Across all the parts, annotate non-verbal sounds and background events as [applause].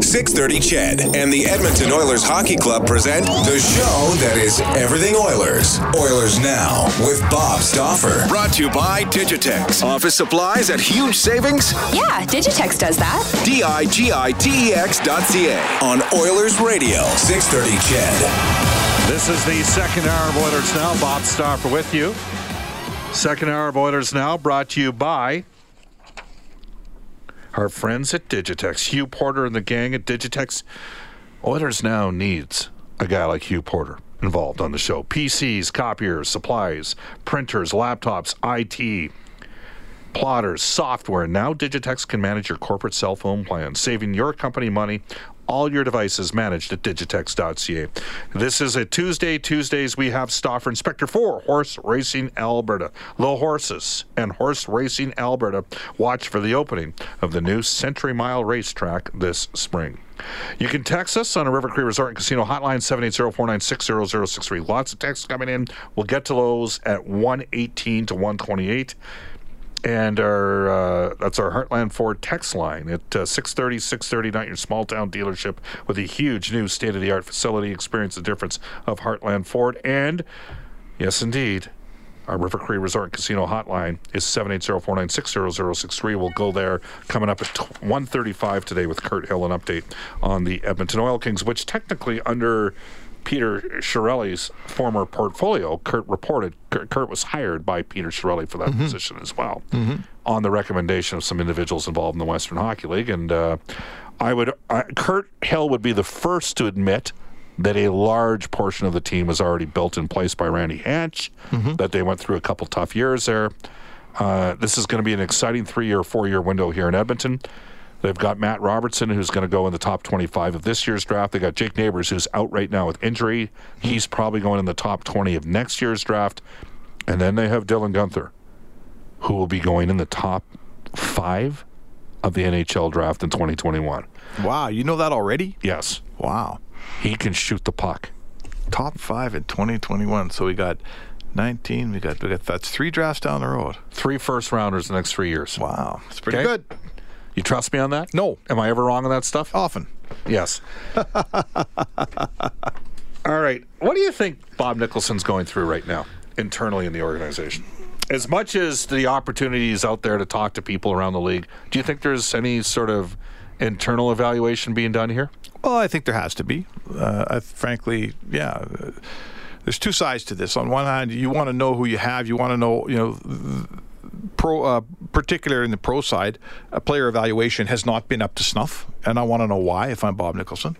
630 CHED and the Edmonton Oilers Hockey Club present the show that is everything Oilers. Oilers Now with Bob Stauffer. Brought to you by Digitex. Office supplies at huge savings. Yeah, Digitex does that. D-I-G-I-T-E-X dot C-A. On Oilers Radio, 630 CHED. This is the second hour of Oilers Now. Bob Stauffer with you. Second hour of Oilers Now brought to you by our friends at Digitex. Hugh Porter and the gang at Digitex. Oilers Now needs a guy like Hugh Porter involved on the show. PCs, copiers, supplies, printers, laptops, IT, plotters, software. Now Digitex can manage your corporate cell phone plan, saving your company money all your devices managed at digitex.ca. This is a Tuesday. Tuesdays we have Stauffer Inspector for Horse Racing Alberta. The horses and Horse Racing Alberta watch for the opening of the new Century Mile racetrack this spring. You can text us on a River Cree Resort and Casino hotline 780-496-0063. Lots of texts coming in. We'll get to those at 118 to 128 and our uh, that's our Heartland Ford text line at uh, 630 630 your small town dealership with a huge new state of the art facility experience the difference of Heartland Ford and yes indeed our River Cree Resort Casino hotline is 780-496-0063. We'll go there coming up at 1:35 today with Kirt Hill an update on the Edmonton Oil Kings which technically under Peter Chiarelli's former portfolio, Kirt reported Kirt, Kirt was hired by Peter Chiarelli for that mm-hmm. position as well, mm-hmm. on the recommendation of some individuals involved in the Western Hockey League. And uh, I would, uh, Kirt Hill would be the first to admit that a large portion of the team was already built in place by Randy Hansch, mm-hmm. that they went through a couple tough years there. Uh, this is going to be an exciting three-year, four-year window here in Edmonton. They've got Matt Robertson, who's going to go in the top 25 of this year's draft. They got Jake Neighbors, who's out right now with injury. He's probably going in the top 20 of next year's draft. And then they have Dylan Guenther, who will be going in the top five of the NHL draft in 2021. Wow, you know that already? Yes. Wow. He can shoot the puck. Top five in 2021. So we got 19. We got we got that's three drafts down the road. Three first rounders the next three years. Wow, it's pretty okay? good. You trust me on that? No. Am I ever wrong on that stuff? Often. Yes. [laughs] All right. What do you think Bob Nicholson's going through right now internally in the organization? As much as the opportunities out there to talk to people around the league, do you think there's any sort of internal evaluation being done here? Well, I think there has to be. Uh, I, frankly, yeah. There's two sides to this. On one hand, you want to know who you have. You want to know, you know, pro, uh, particular in the pro side, player evaluation has not been up to snuff, and I want to know why. If I'm Bob Nicholson,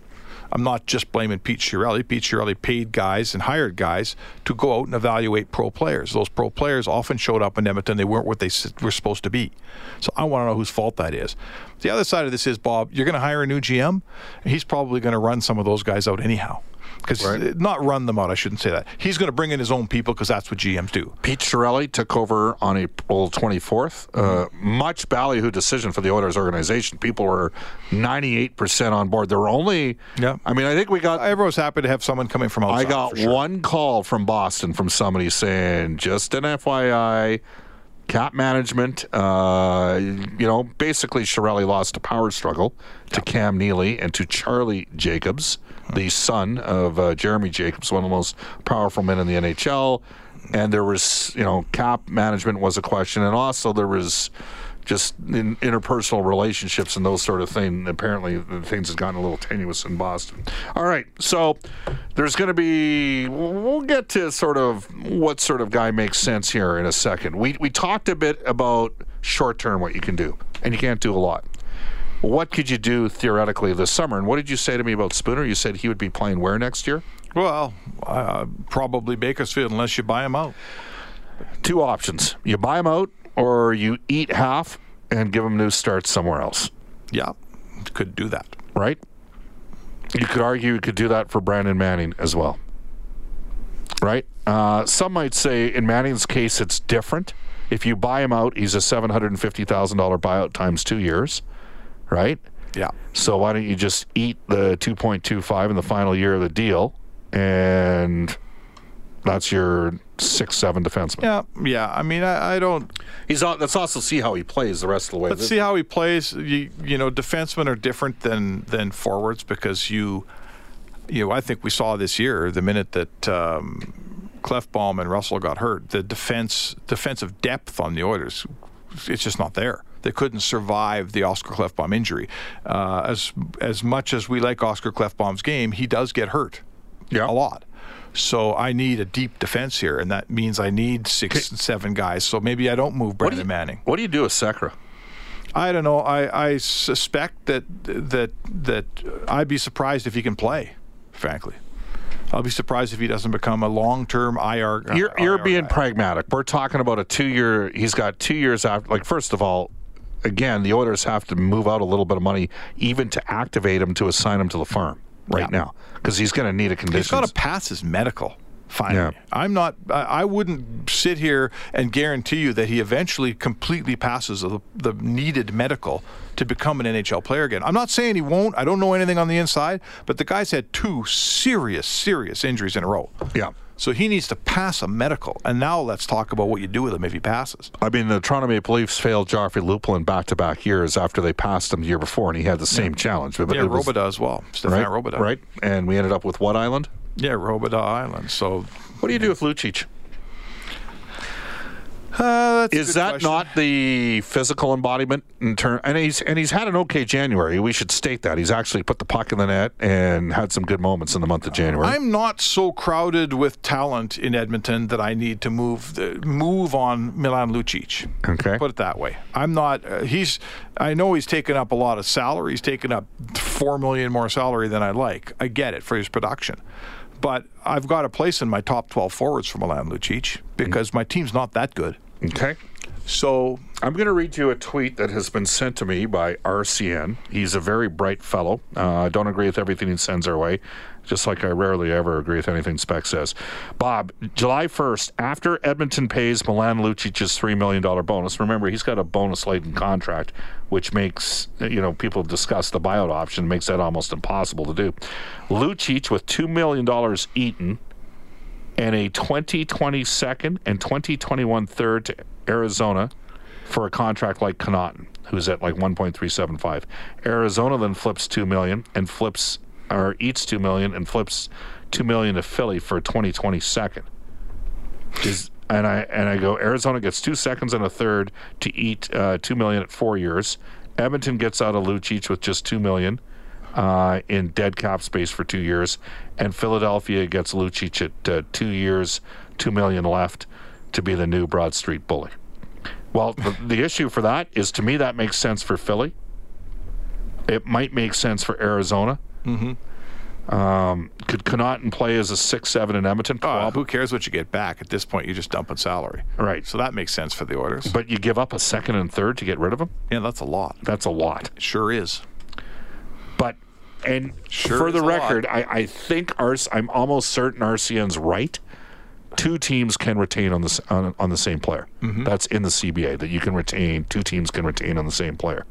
I'm not just blaming Pete Chiarelli. Pete Chiarelli paid guys and hired guys to go out and evaluate pro players. Those pro players often showed up in Edmonton; they weren't what they were supposed to be. So I want to know whose fault that is. The other side of this is Bob. You're going to hire a new GM. He's probably going to run some of those guys out anyhow because right. not run them out. I shouldn't say that. He's going to bring in his own people because that's what GMs do. Pete Chiarelli took over on April 24th. Uh, mm-hmm. Uh, much ballyhoo decision for the Oilers organization. People were 98% on board. There were only, yeah. I mean, I think we got. Everyone's happy to have someone coming from outside. I got sure. one call from Boston from somebody saying, just an FYI cap management. Uh, you know, basically, Chiarelli lost a power struggle to Cam Neely and to Charlie Jacobs, the son of uh, Jeremy Jacobs, one of the most powerful men in the NHL. And there was, you know, cap management was a question, and also there was just in interpersonal relationships and those sort of things. Apparently, things have gotten a little tenuous in Boston. All right, so there's going to be. We'll get to sort of what sort of guy makes sense here in a second. We we talked a bit about short term what you can do, and you can't do a lot. What could you do theoretically this summer? And what did you say to me about Spooner? You said he would be playing where next year? Well, uh, probably Bakersfield unless you buy him out. Two options: you buy him out, or you eat half and give them new starts somewhere else. Yeah, could do that. Right? You could argue you could do that for Brandon Manning as well. Right? Uh, some might say in Manning's case it's different. If you buy him out, he's a $750,000 buyout times two years. Right? Yeah. So why don't you just eat the 2.25 in the final year of the deal and that's your six seven defenseman. Yeah, yeah. I mean, I, I don't. He's all, let's also see how he plays the rest of the way. Let's see how he plays. You, you know, defensemen are different than than forwards because you, you know, I think we saw this year the minute that um, Klefbom and Russell got hurt, the defense defensive depth on the Oilers, it's just not there. They couldn't survive the Oscar Klefbom injury. Uh, as as much as we like Oscar Klefbom's game, he does get hurt. Yeah. a lot. So I need a deep defense here, and that means I need six and seven guys. So maybe I don't move What do Brandon you, Manning. What do you do with Sekera? I don't know. I, I suspect that that that I'd be surprised if he can play. Frankly, I'll be surprised if he doesn't become a long-term IR. Uh, you're you're being guy. pragmatic. We're talking about a two year. He's got two years after. Like first of all, again, the Oilers have to move out a little bit of money even to activate him to assign him to the farm right Yeah. now because he's going to need a He's condition. got to pass his medical. Finally, Yeah. I'm not. I I wouldn't sit here and guarantee you that he eventually completely passes the, the needed medical to become an NHL player again. I'm not saying he won't. I don't know anything on the inside, but the guy's had two serious, serious injuries in a row. Yeah. So he needs to pass a medical. And now let's talk about what you do with him if he passes. I mean, the Toronto Maple Leafs failed Joffrey Lupul in back-to-back years after they passed him the year before, and he had the same challenge. But yeah, it was- as well. Stefan right, Robidas. right, and we ended up with what island? Yeah, Robidas Island. So What do you do with Lucic? Uh, Is that question. not the physical embodiment in turn? And he's and he's had an okay January. We should state that he's actually put the puck in the net and had some good moments in the month of January. I'm not so crowded with talent in Edmonton that I need to move the, move on Milan Lucic. Okay. Put it that way. I'm not. Uh, he's. I know he's taken up a lot of salary. He's taken up four million more salary than I like. I get it for his production, but I've got a place in my top 12 forwards for Milan Lucic because my team's not that good. okay. So I'm going to read you a tweet that has been sent to me by RCN. He's a very bright fellow. Uh, I don't agree with everything he sends our way, just like I rarely ever agree with anything Spec says. Bob, July 1st, after Edmonton pays Milan Lucic's $3 million bonus, remember, he's got a bonus laden contract, which makes, you know, people discuss the buyout option, makes that almost impossible to do. Lucic with $2 million eaten and a 2020 second and 2021 third to Arizona for a contract like Connauton, who's at like 1.375. Arizona then flips 2 million and flips or eats 2 million and flips 2 million to Philly for a 2020 second. Is and I and I go Arizona gets 2 seconds and a third to eat uh, 2 million at 4 years. Edmonton gets out of Lucic with just 2 million uh, in dead cap space for two years, and Philadelphia gets Lucic at uh, two years, two million left to be the new Broad Street bully. Well, the, the issue for that is to me that makes sense for Philly. It might make sense for Arizona. Mm-hmm. Um, could Connauton play as a six-seven in Edmonton? uh, who cares what you get back? At this point, you're just dumping salary. Right. So that makes sense for the orders. but you give up a second and third to get rid of him. yeah, that's a lot. That's a lot. Sure is. But and Sure for the record, I, I think RC, I'm almost certain RCN's right. Two teams can retain on the on, on the same player. Mm-hmm. That's in the CBA that you can retain. Two teams can retain on the same player.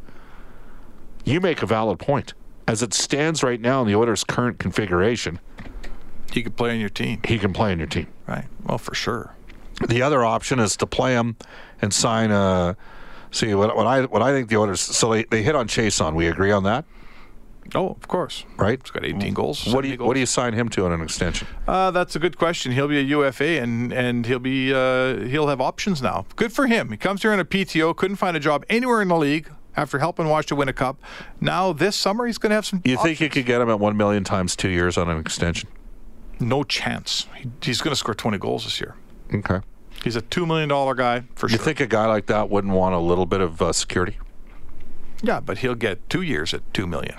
You make a valid point. As it stands right now in the Oilers' current configuration, He could play on your team. he can play on your team. Right. Well, for sure. The other option is to play him and sign a. See what, what I what I think the Oilers. So they, they hit on Chiasson. We agree on that, Oh, of course. right? He's got 18 goals. What do you 70 what do you sign him to on an extension? Uh, that's a good question. He'll be a UFA and and he'll be uh, he'll have options now. Good for him. He comes here in a PTO, couldn't find a job anywhere in the league after helping Washington win a cup. Now this summer he's going to have some. You think you could get him at one million times two years on an extension? No chance. He's going to score 20 goals this year. Okay. He's a two million dollar guy for You sure. You think a guy like that wouldn't want a little bit of uh, security? yeah, but he'll get two years at two million.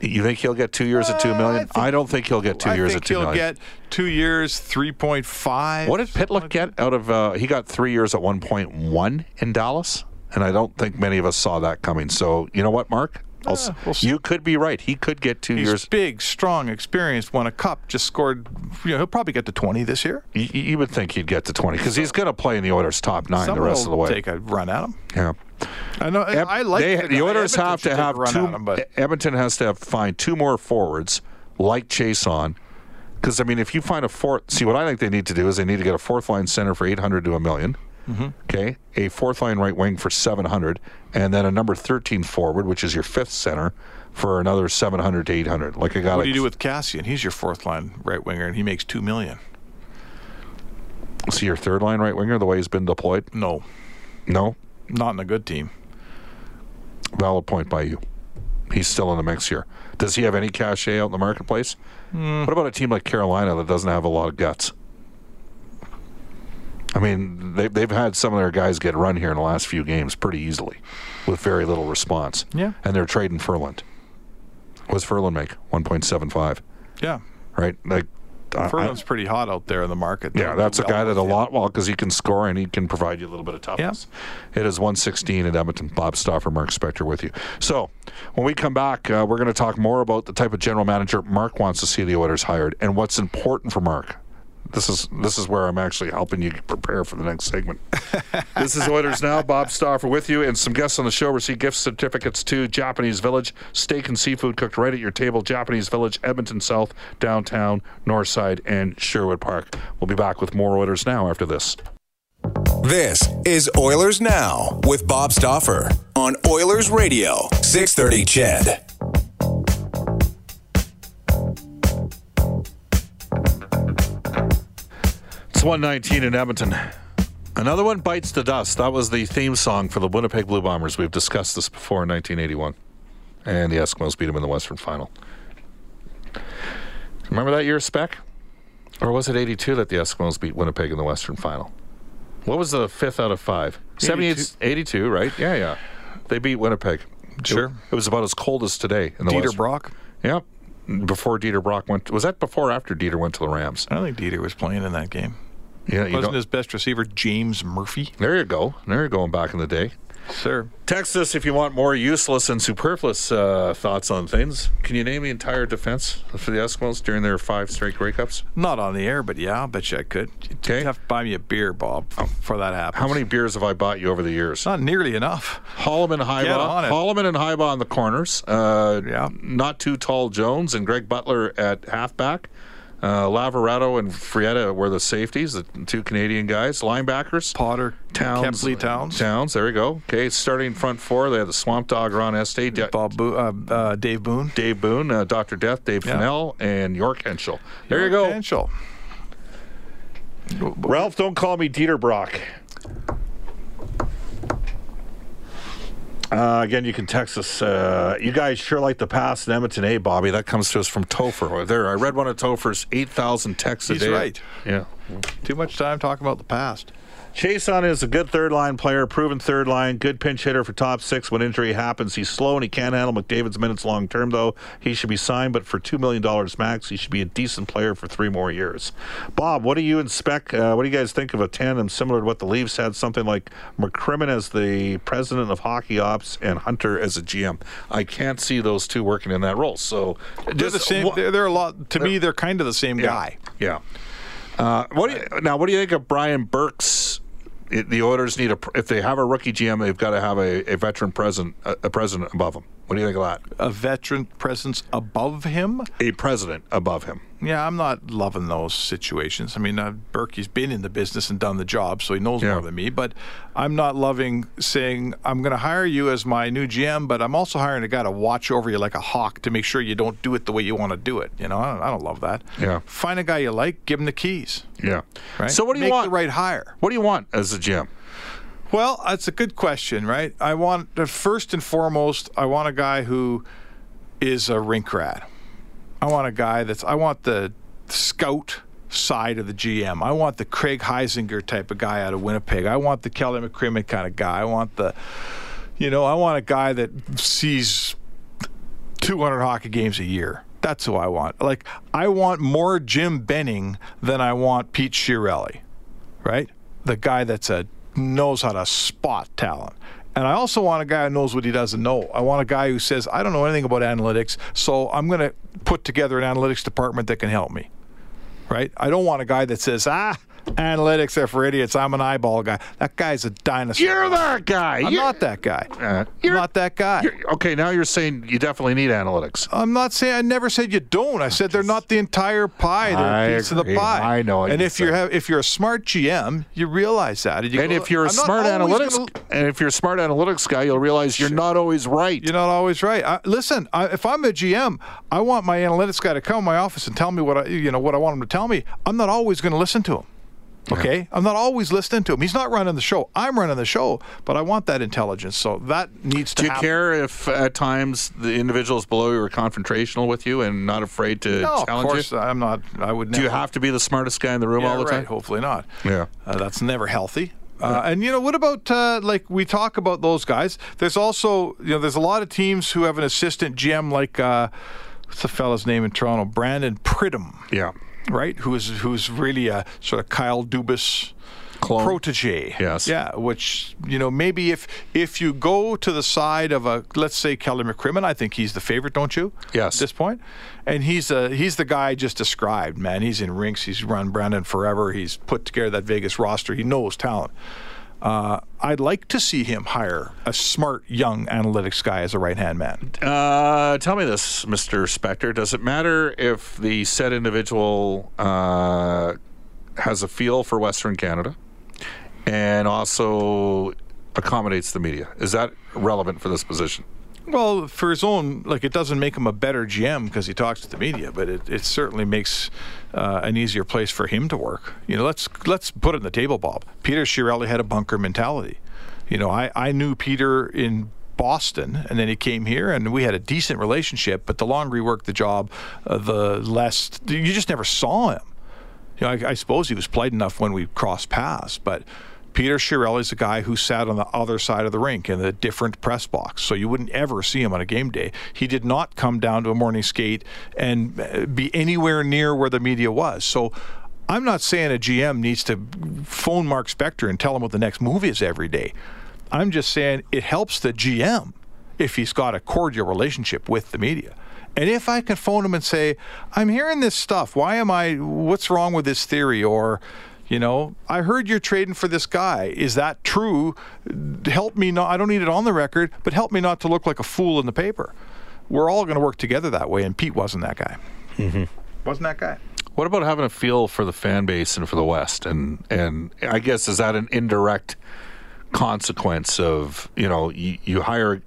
You think he'll get two years at two million? I, think- don't think he'll get two I years at two he'll million. get two years, 3.5. What did Pitlick get out of? Uh, he got three years at one point one in Dallas, and I don't think many of us saw that coming. So you know what, Mark? I'll Uh, we'll you could be right. He could get two He's years. big, strong, experienced, won a cup, just scored. You know, he'll probably get to 20 this year. You, you would think he'd get to twenty because he's going to play in the Oilers' top nine Someone the rest of the way. take a run at him. yeah. I know. Eb- I like they- the, the. Oilers Edmonton have to have run two. him, but Edmonton has to have find two more forwards like Chiasson. Because I mean, if you find a fourth, see what I think they need to do is they need to get a fourth line center for eight hundred to a 1000000 Mm-hmm. Okay, a fourth line right wing for seven hundred, and then a number thirteen forward, which is your fifth center, for another seven hundred to eight hundred. Like a guy what do you do with Kassian? He's your fourth line right winger, and he makes two million. see your third line right winger the way he's been deployed. No, No, not in a good team. valid point by you. He's still in the mix here. Does he have any cachet out in the marketplace? Hmm. What about a team like Carolina that doesn't have a lot of guts? I mean, they, they've had some of their guys get run here in the last few games pretty easily with very little response. Yeah. And they're trading Ferland. What's Ferland make? 1.75, Yeah, right? Like, Ferland's pretty hot out there in the market. yeah, that's a guy that a lot well because he can score and he can provide you a little bit of toughness. It is 116 at Edmonton. Bob Stauffer, Mark Spector with you. So when we come back, uh, we're going to talk more about the type of general manager Mark wants to see the Oilers hired and what's important for Mark. This is this is where I'm actually helping you prepare for the next segment. [laughs] this is Oilers Now. Bob Stauffer with you, and some guests on the show receive gift certificates to Japanese Village. Steak and seafood cooked right at your table. Japanese Village, Edmonton South, downtown, Northside, and Sherwood Park. We'll be back with more Oilers Now after this. This is Oilers Now with Bob Stauffer on Oilers Radio, 630 Ched. It's 119 in Edmonton. Another one bites the dust. That was the theme song for the Winnipeg Blue Bombers. We've discussed this before in 1981. And the Eskimos beat them in the Western Final. Remember that year, Spec? Or was it 82 that the Eskimos beat Winnipeg in the Western Final? What was the fifth out of five? 78, 82, right? Yeah, yeah. They beat Winnipeg. Sure. It, it was about as cold as today in the Dieter Western- Brock. Yep. Before Dieter Brock went. Was that before or after Dieter went to the Rams? I don't think Dieter was playing in that game. Yeah, Wasn't don't- his best receiver James Murphy? There you go. There you go. Back in the day. Sir. Text us if you want more useless and superfluous uh, thoughts on things. Can you name the entire defense for the Eskimos during their five straight Grey Cups? Not on the air, but yeah, I'll bet you I could. You'd Okay. have to buy me a beer, Bob, for that happens. How many beers have I bought you over the years? Not nearly enough. Hollimon and Get Highbaugh. on it. Hollimon and Highbaugh on the corners. Uh, Yeah. Not too tall Jones and Greg Butler at halfback. Uh, Lavaretto and Frietta were the safeties, the two Canadian guys. Linebackers. Potter, Towns. Kepley Towns, Towns, there we go. Okay, starting front four, they had the Swamp Dog, Ron Estay, Da- Bob, Bo- uh, uh, Dave Boone. Dave Boone, uh, Dr. Death, Dave Yeah. Fennell, and York Hentschel. There you go. Potential. Ralph, don't call me Dieter Brock. Uh, again, you can text us. Uh, you guys sure like the pass in Edmonton, eh, Bobby? That comes to us from Topher. There, I read one of Topher's 8,000 texts a He's day. right. Yeah. Too much time talking about the past. Chiasson is a good third line player, proven third line, good pinch hitter for top six when injury happens. He's slow and he can't handle McDavid's minutes long term, though. He should be signed, but for $2 million max, he should be a decent player for three more years. Bob, what do you and Spec, uh, what do you guys think of a tandem similar to what the Leafs had? Something like McCrimmon as the president of hockey ops and Hunter as a GM. I can't see those two working in that role. So They're just the same. wha- They're, they're a lot. To me, they're kind of the same guy. yeah. Uh, what do you, now? What do you think of Brian Burke's? It, the Oilers need a. If they have a rookie GM, they've got to have a, a veteran president, a, a president above him. What do you think of that? A veteran presence above him. A president above him. Yeah, I'm not loving those situations. I mean, uh, Berkey's been in the business and done the job, so he knows Yeah. more than me. But I'm not loving saying I'm going to hire you as my new GM, but I'm also hiring a guy to watch over you like a hawk to make sure you don't do it the way you want to do it. You know, I don't, I don't love that. Yeah. Find a guy you like, give him the keys. Yeah. Right. So what do you Make want? the right hire. What do you want as a GM? Well, that's a good question, right? I want first and foremost, I want a guy who is a rink rat. I want a guy that's I want the scout side of the GM. I want the Craig Heisinger type of guy out of Winnipeg. I want the Kelly McCrimmon kind of guy. I want the you know, I want a guy that sees 200 hockey games a year. That's who I want. Like I want more Jim Benning than I want Pete Chiarelli right? The guy that's a knows how to spot talent. And I also want a guy who knows what he doesn't know. I want a guy who says, I don't know anything about analytics, so I'm going to put together an analytics department that can help me. Right? I don't want a guy that says, ah, analytics are for idiots. I'm an eyeball guy. That guy's a dinosaur. You're that guy. I'm You're- not that guy. Uh, I'm you're- not that guy. Okay, now you're saying you definitely need analytics. I'm not saying I never said you don't. I said they're not the entire pie. They're a piece of the pie. I know And you if you said. have, if you're a smart GM, you realize that. And go, if you're a "I'm smart analytics, gonna- and if you're a smart analytics guy, you'll realize you're not always right. You're not always right. I, listen, I, if I'm a GM, I want my analytics guy to come to my office and tell me what I, you know, what I want him to tell me. I'm not always going to listen to him. Okay, I'm not always listening to him. He's not running the show. I'm running the show, but I want that intelligence. So that needs to Do you happen. care if at times the individuals below you are confrontational with you and not afraid to No, of challenge course you? I'm not. I would. Do you have to be the smartest guy in the room Yeah, all the right. time? Hopefully not. Yeah. Uh, that's never healthy. Uh, and you know what about uh, like we talk about those guys? There's also you know there's a lot of teams who have an assistant GM like uh, what's the fella's name in Toronto? Brandon Pridham, Yeah. Right? Who's who's really a sort of Kyle Dubas Clone. protege. Yes. Yeah, which you know maybe if if you go to the side of a let's say Kelly McCrimmon, I think he's the favorite, don't you? Yes. At this point, and he's uh, he's the guy I just described. Man, he's in rinks. He's run Brandon forever. He's put together that Vegas roster. He knows talent. Uh, I'd like to see him hire a smart young analytics guy as a right hand man. Uh, tell me this, Mr. Spector. Does it matter if the said individual uh, has a feel for Western Canada and also accommodates the media? Is that relevant for this position? Well, for his own, like it doesn't make him a better GM because he talks to the media, but it, it certainly makes uh, an easier place for him to work. You know, let's let's put it on the table, Bob. Peter Chiarelli had a bunker mentality. You know, I, I knew Peter in Boston, and then he came here, and we had a decent relationship. But the longer he worked the job, uh, the less you just never saw him. You know, I, I suppose he was polite enough when we crossed paths, but Peter Chiarelli is a guy who sat on the other side of the rink in a different press box, so you wouldn't ever see him on a game day. He did not come down to a morning skate and uh, be anywhere near where the media was. So. I'm not saying a GM needs to phone Mark Spector and tell him what the next move is every day. I'm just saying it helps the GM if he's got a cordial relationship with the media. And if I can phone him and say, I'm hearing this stuff. Why am I, what's wrong with this theory? Or, you know, I heard you're trading for this guy. Is that true? Help me not, I don't need it on the record, but help me not to look like a fool in the paper. We're all going to work together that way. And Pete wasn't that guy. Wasn't that guy. What about having a feel for the fan base and for the West? And and I guess is that an indirect consequence of you know you, you hire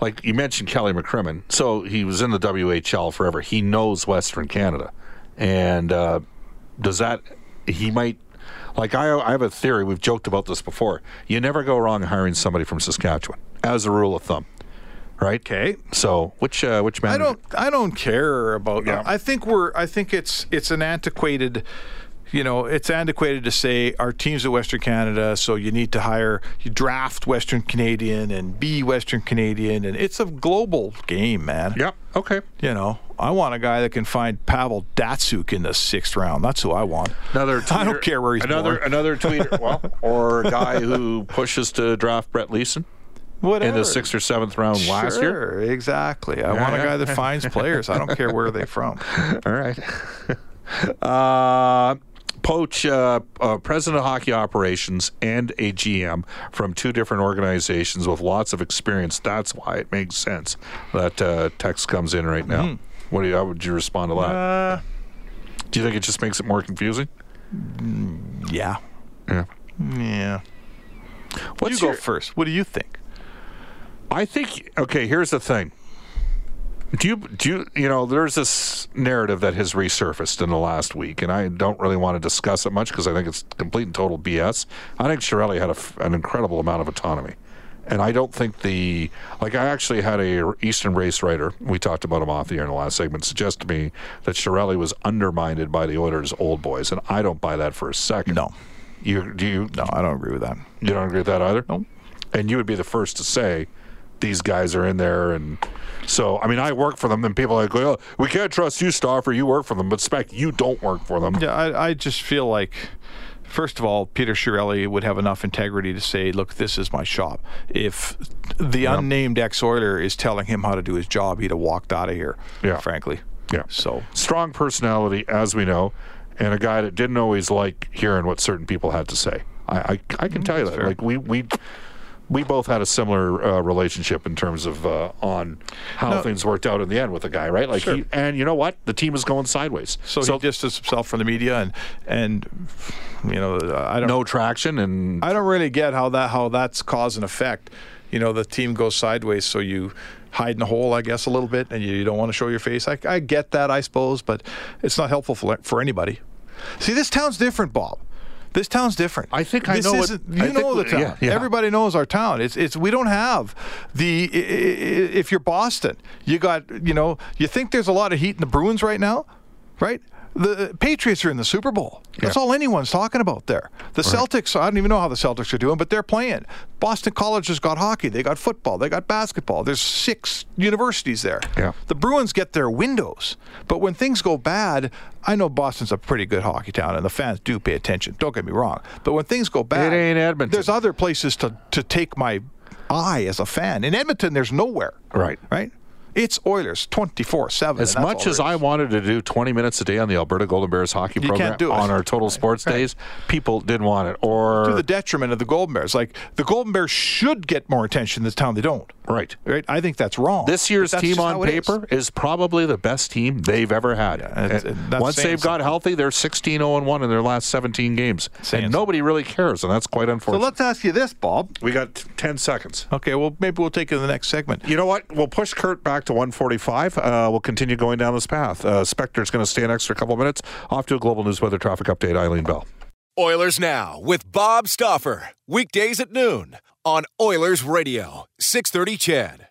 like you mentioned Kelly McCrimmon, so he was in the WHL forever. He knows Western Canada, and uh, does that he might like I I have a theory. We've joked about this before. You never go wrong hiring somebody from Saskatchewan as a rule of thumb, right? Okay. So which uh, which man? I don't. I don't care about. Yeah. I think we're. I think it's. It's an antiquated. You know, it's antiquated to say our teams at Western Canada, so you need to hire, you draft Western Canadian and be Western Canadian, and it's a global game, man. Yep. Okay. You know, I want a guy that can find Pavel Datsyuk in the sixth round. That's who I want. Another [laughs] I don't care where he's another born. another tweeter. [laughs] well, or a guy who pushes to draft Brett Leason Whatever. in the sixth or seventh round last year. Sure, exactly. I want a guy that finds players. I don't care where they're from. [laughs] All right. Uh, poach uh, uh, president of hockey operations and a GM from two different organizations with lots of experience. That's why it makes sense that uh, text comes in right now. Mm-hmm. What do you, how would you respond to that? Uh, do you think it just makes it more confusing? yeah. Yeah. Yeah. What's you your, go first. What do you think? I think okay. Here's the thing. Do you do you, you know? There's this narrative that has resurfaced in the last week, and I don't really want to discuss it much because I think it's complete and total BS. I think Chiarelli had a, an incredible amount of autonomy, and I don't think the like. I actually had a Eastern race writer. We talked about him off the air in the last segment. Suggest to me that Chiarelli was undermined by the Oilers' old boys, and I don't buy that for a second. No. You do you? No, I don't agree with that. You don't agree with that either? No. And you would be the first to say these guys are in there and so I mean I work for them and people are like, well, we can't trust you, Stauffer, you work for them, but spec you don't work for them. Yeah, I, I just feel like First of all, Peter Chiarelli would have enough integrity to say, "Look, this is my shop." If the unnamed ex-Oiler is telling him how to do his job, he'd have walked out of here. Yeah. frankly. Yeah. So Strong personality, as we know, and a guy that didn't always like hearing what certain people had to say. I I, I can mm, tell you that. fair. Like we we we both had a similar uh, relationship in terms of uh, on how No. things worked out in the end with the guy, right? Like, Sure. he, and you know what? The team is going sideways. so, he distanced himself from the media, and and you know, I don't no traction, and I don't really get how that how that's cause and effect. You know, the team goes sideways, so you hide in a hole, I guess, a little bit, and you, you don't want to show your face. I, I get that, I suppose, but it's not helpful for, for anybody. See, this town's different, Bob. This town's different. I think I know what- isn't- I You think know the town. yeah, yeah. Everybody knows our town. It's it's we don't have the. i- i- If you're Boston, you got you know you think there's a lot of heat in the Bruins right now, right? The Patriots are in the Super Bowl. That's Yeah. all anyone's talking about there. The Celtics, I don't even know how the Celtics are doing, but they're playing. Boston College has got hockey, they got football, they got basketball. There's six universities there. Yeah. The Bruins get their windows. But when things go bad, I know Boston's a pretty good hockey town and the fans do pay attention. Don't get me wrong. But when things go bad, it ain't Edmonton. there's other places to, to take my eye as a fan. In Edmonton, there's nowhere. Right. Right? It's Oilers 24 7. As much as I wanted to do 20 minutes a day on the Alberta Golden Bears hockey You program can't do it. on our total sports days, people didn't want it. Or to the detriment of the Golden Bears. Like the Golden Bears should get more attention in this town. They don't. right. Right? I think that's wrong. This year's team on how it is. paper is. probably the best team they've ever had. it's- And that's once they've got something. healthy, they're 16 0 1 in their last 17 games. Saying and nobody really cares, and that's quite unfortunate. So let's ask you this, Bob. we got 10 seconds. Okay, well, maybe we'll take it in the next segment. You know what? We'll push Kurt back to 145. Uh, we'll continue going down this path. Uh, Spector's going to stay an extra couple minutes. Off to a global news weather traffic update. Eileen Bell. Oilers Now with Bob Stauffer. Weekdays at noon on Oilers Radio, 630 CHED.